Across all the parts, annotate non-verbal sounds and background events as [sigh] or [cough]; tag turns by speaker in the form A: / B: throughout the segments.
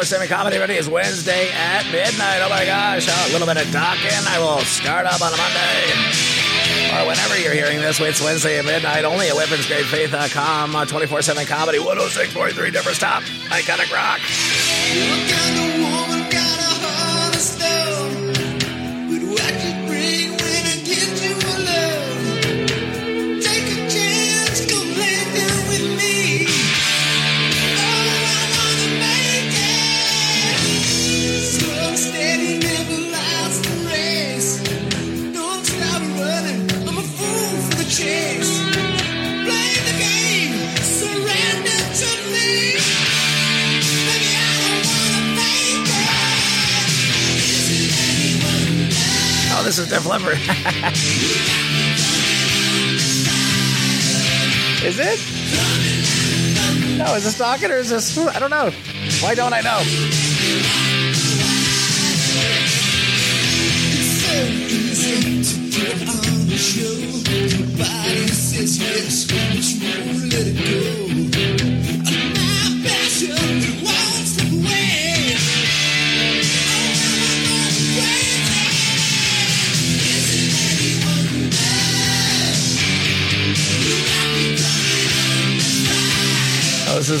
A: 24 7 comedy ready is Wednesday at midnight. Oh my gosh, a little bit of talking. I will start up on a Monday. Or whenever you're hearing this, it's Wednesday at midnight, only at weaponsgradefaith.com, uh, 24 7 comedy, 106.3 Different Stop, Iconic Rock. This is Def Leppard. is it? No, is this talking or is this? I don't know. Why don't I know?
B: So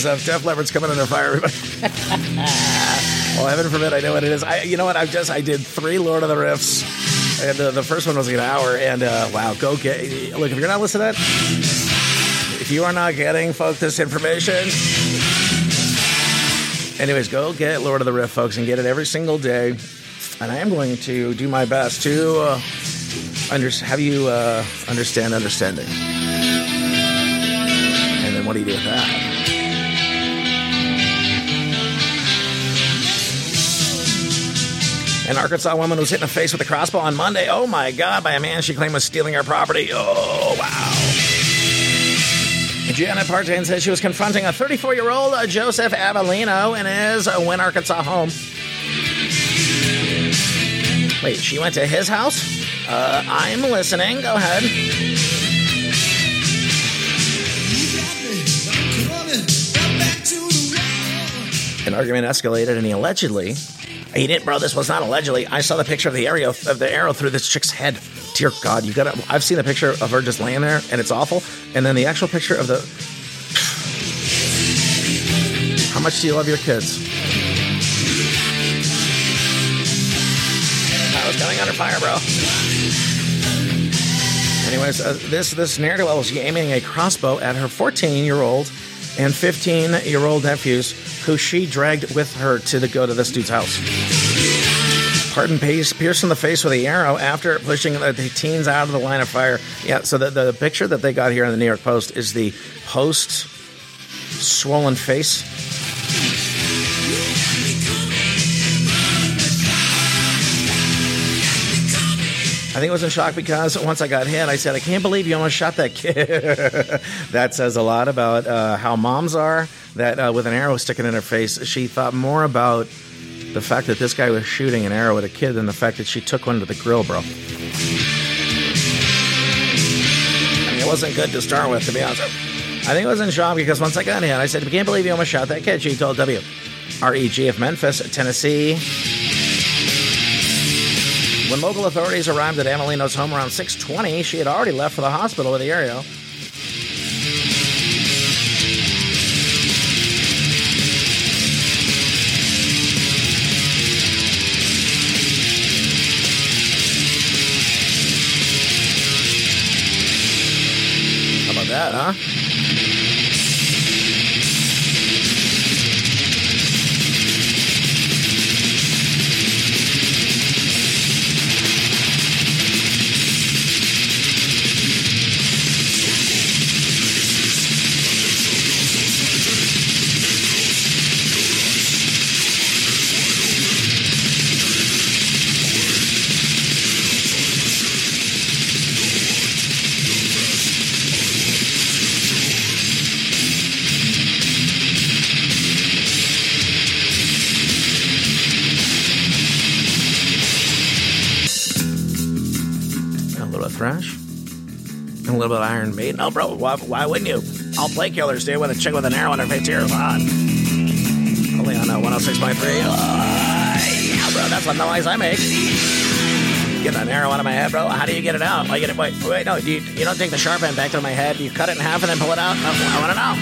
A: is uh, Def Leppard's coming under fire, everybody. well, [laughs] heaven forbid I know what it is. I, you know what? I just I did three Lord of the Riffs, and uh, the first one was like an hour. And uh, wow, go get look if you're not listening to that, if you are not getting folks this information. Anyways, go get Lord of the Riff, folks, and get it every single day. And I am going to do my best to uh, under, have you uh, understand understanding. And then what do you do with that? An Arkansas woman was hit in the face with a crossbow on Monday. Oh my God, by a man she claimed was stealing her property. Oh, wow. Janet Partain says she was confronting a 34 year old Joseph Avellino in his uh, Wynne, Arkansas home. Wait, she went to his house? Uh, I'm listening. Go ahead. An argument escalated, and he allegedly. He didn't, bro. This was not allegedly. I saw the picture of the arrow of the arrow through this chick's head. Dear God, you gotta. I've seen a picture of her just laying there, and it's awful. And then the actual picture of the. How much do you love your kids? I was coming under fire, bro. Anyways, uh, this this narrative was aiming a crossbow at her 14 year old and 15 year old nephews, who she dragged with her to the, go to this dude's house. Pardon Pace pierced in the face with the arrow after pushing the, the teens out of the line of fire. Yeah, so the, the picture that they got here in the New York Post is the post swollen face. Think I was in shock because once I got hit, I said, I can't believe you almost shot that kid. [laughs] that says a lot about uh, how moms are, that uh, with an arrow sticking in her face, she thought more about the fact that this guy was shooting an arrow at a kid than the fact that she took one to the grill, bro. I mean, it wasn't good to start with, to be honest. I think I was in shock because once I got hit, I said, I can't believe you almost shot that kid. She told W. REG of Memphis, Tennessee. When local authorities arrived at Amelino's home around 6:20, she had already left for the hospital with the area. How about that, huh? Thrash. And a little bit of Iron Maiden. No, bro, why, why wouldn't you? All play killers do with a chick with an arrow in her face. Tears on. Only on know, 106.3. Oh, yeah, bro, that's what noise I make. Get an arrow out of my head, bro. How do you get it out? I get it. Wait, wait, no. You, you don't take the sharp end back to my head. You cut it in half and then pull it out. I want to know.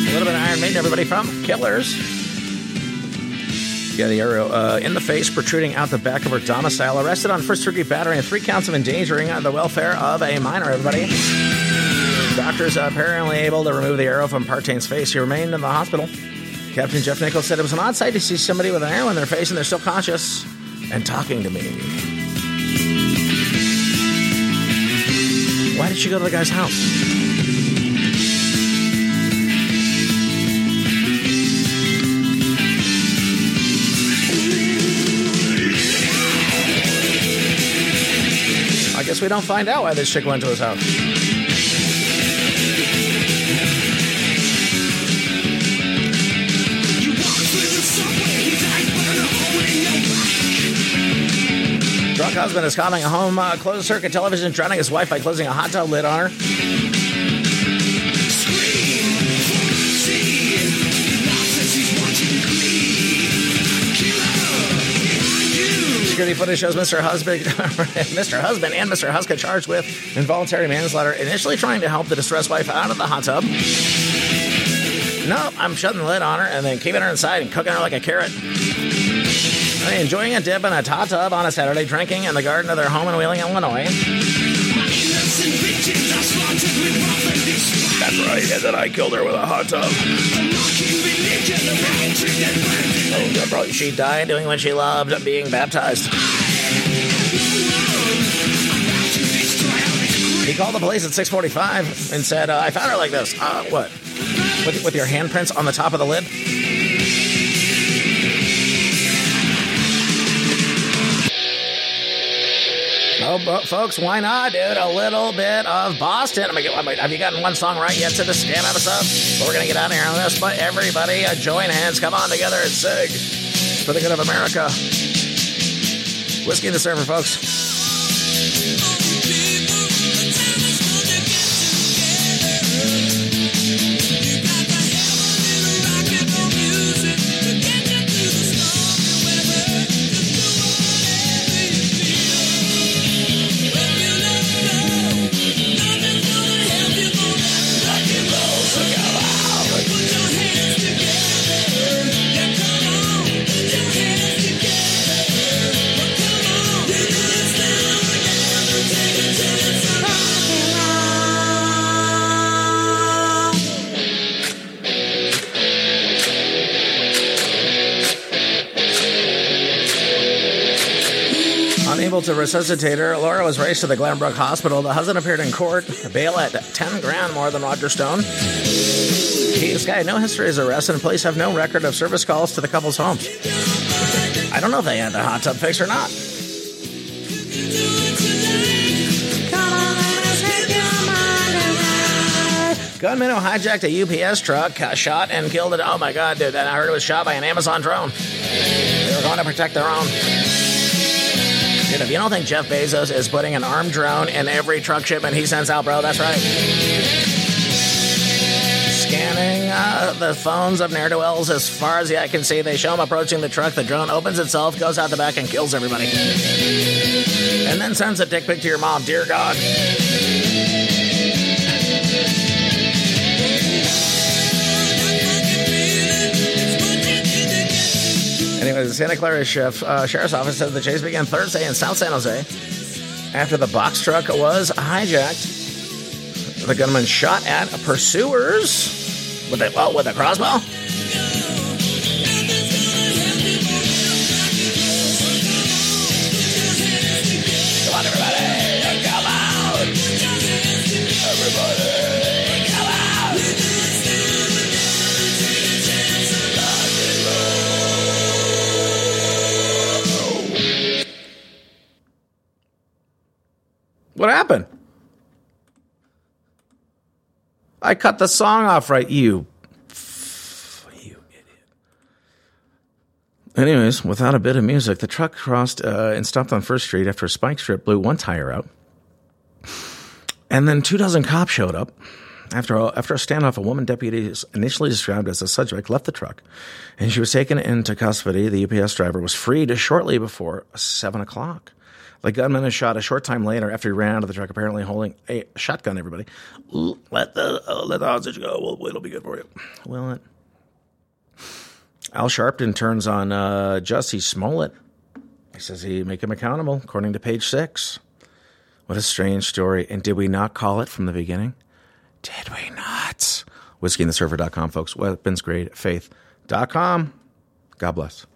A: A little bit of Iron Maiden, everybody from Killers. Yeah, the arrow uh, in the face, protruding out the back of her domicile. Arrested on first degree battery and three counts of endangering the welfare of a minor, everybody. Doctors apparently able to remove the arrow from Partain's face. He remained in the hospital. Captain Jeff Nichols said it was an odd sight to see somebody with an arrow in their face and they're still conscious and talking to me. Why did she go to the guy's house? Guess we don't find out why this chick went to his house. Drunk husband is calling a home uh, closed circuit television, drowning his wife by closing a hot tub lid on her. Footage shows Mr. Husband, [laughs] Mr. Husband and Mr. Huska charged with involuntary manslaughter, initially trying to help the distressed wife out of the hot tub. No, I'm shutting the lid on her and then keeping her inside and cooking her like a carrot. Enjoying a dip in a hot tub on a Saturday, drinking in the garden of their home in Wheeling, Illinois. That's right, and then I killed her with a hot tub. Oh, bro, she died doing what she loved, being baptized. He called the police at 6:45 and said, uh, "I found her like this. Uh, what? With, with your handprints on the top of the lid?" Oh, but folks, why not, dude? A little bit of Boston. I have you gotten one song right yet to this damn episode? But we're gonna get out of here on this. But everybody, uh, join hands, come on together and sing for the good of America. Whiskey in the Surfer, folks. To resuscitate her, Laura was raced to the Glenbrook Hospital. The husband appeared in court, bail at 10 grand more than Roger Stone. This guy no history as arrested, and police have no record of service calls to the couple's homes. I don't know if they had the hot tub fixed or not. Gunmen who hijacked a UPS truck, uh, shot and killed it. Oh my God, dude! And I heard it was shot by an Amazon drone. They were going to protect their own. Dude, if you don't think Jeff Bezos is putting an armed drone in every truck shipment he sends out, bro, that's right. Scanning uh, the phones of ne'er do wells as far as the eye can see. They show him approaching the truck. The drone opens itself, goes out the back, and kills everybody. And then sends a dick pic to your mom. Dear God. Anyway, the Santa Clara uh, Sheriff's Office said the chase began Thursday in South San Jose after the box truck was hijacked. The gunman shot at pursuers with a, well, with a crossbow. What happened? I cut the song off right, you. You idiot. Anyways, without a bit of music, the truck crossed uh, and stopped on First Street after a spike strip blew one tire out. And then two dozen cops showed up. After a, after a standoff, a woman deputy initially described as a suspect left the truck, and she was taken into custody. The UPS driver was freed shortly before seven o'clock. The gunman is shot a short time later after he ran out of the truck, apparently holding a shotgun. Everybody, let the uh, let the hostage go. Well, it'll be good for you. Will it? Al Sharpton turns on uh, Smollett. He says he make him accountable, according to page six. What a strange story. And did we not call it from the beginning? Did we not? WhiskeyandtheSurfer.com, folks. Weaponsgrade faith.com. God bless.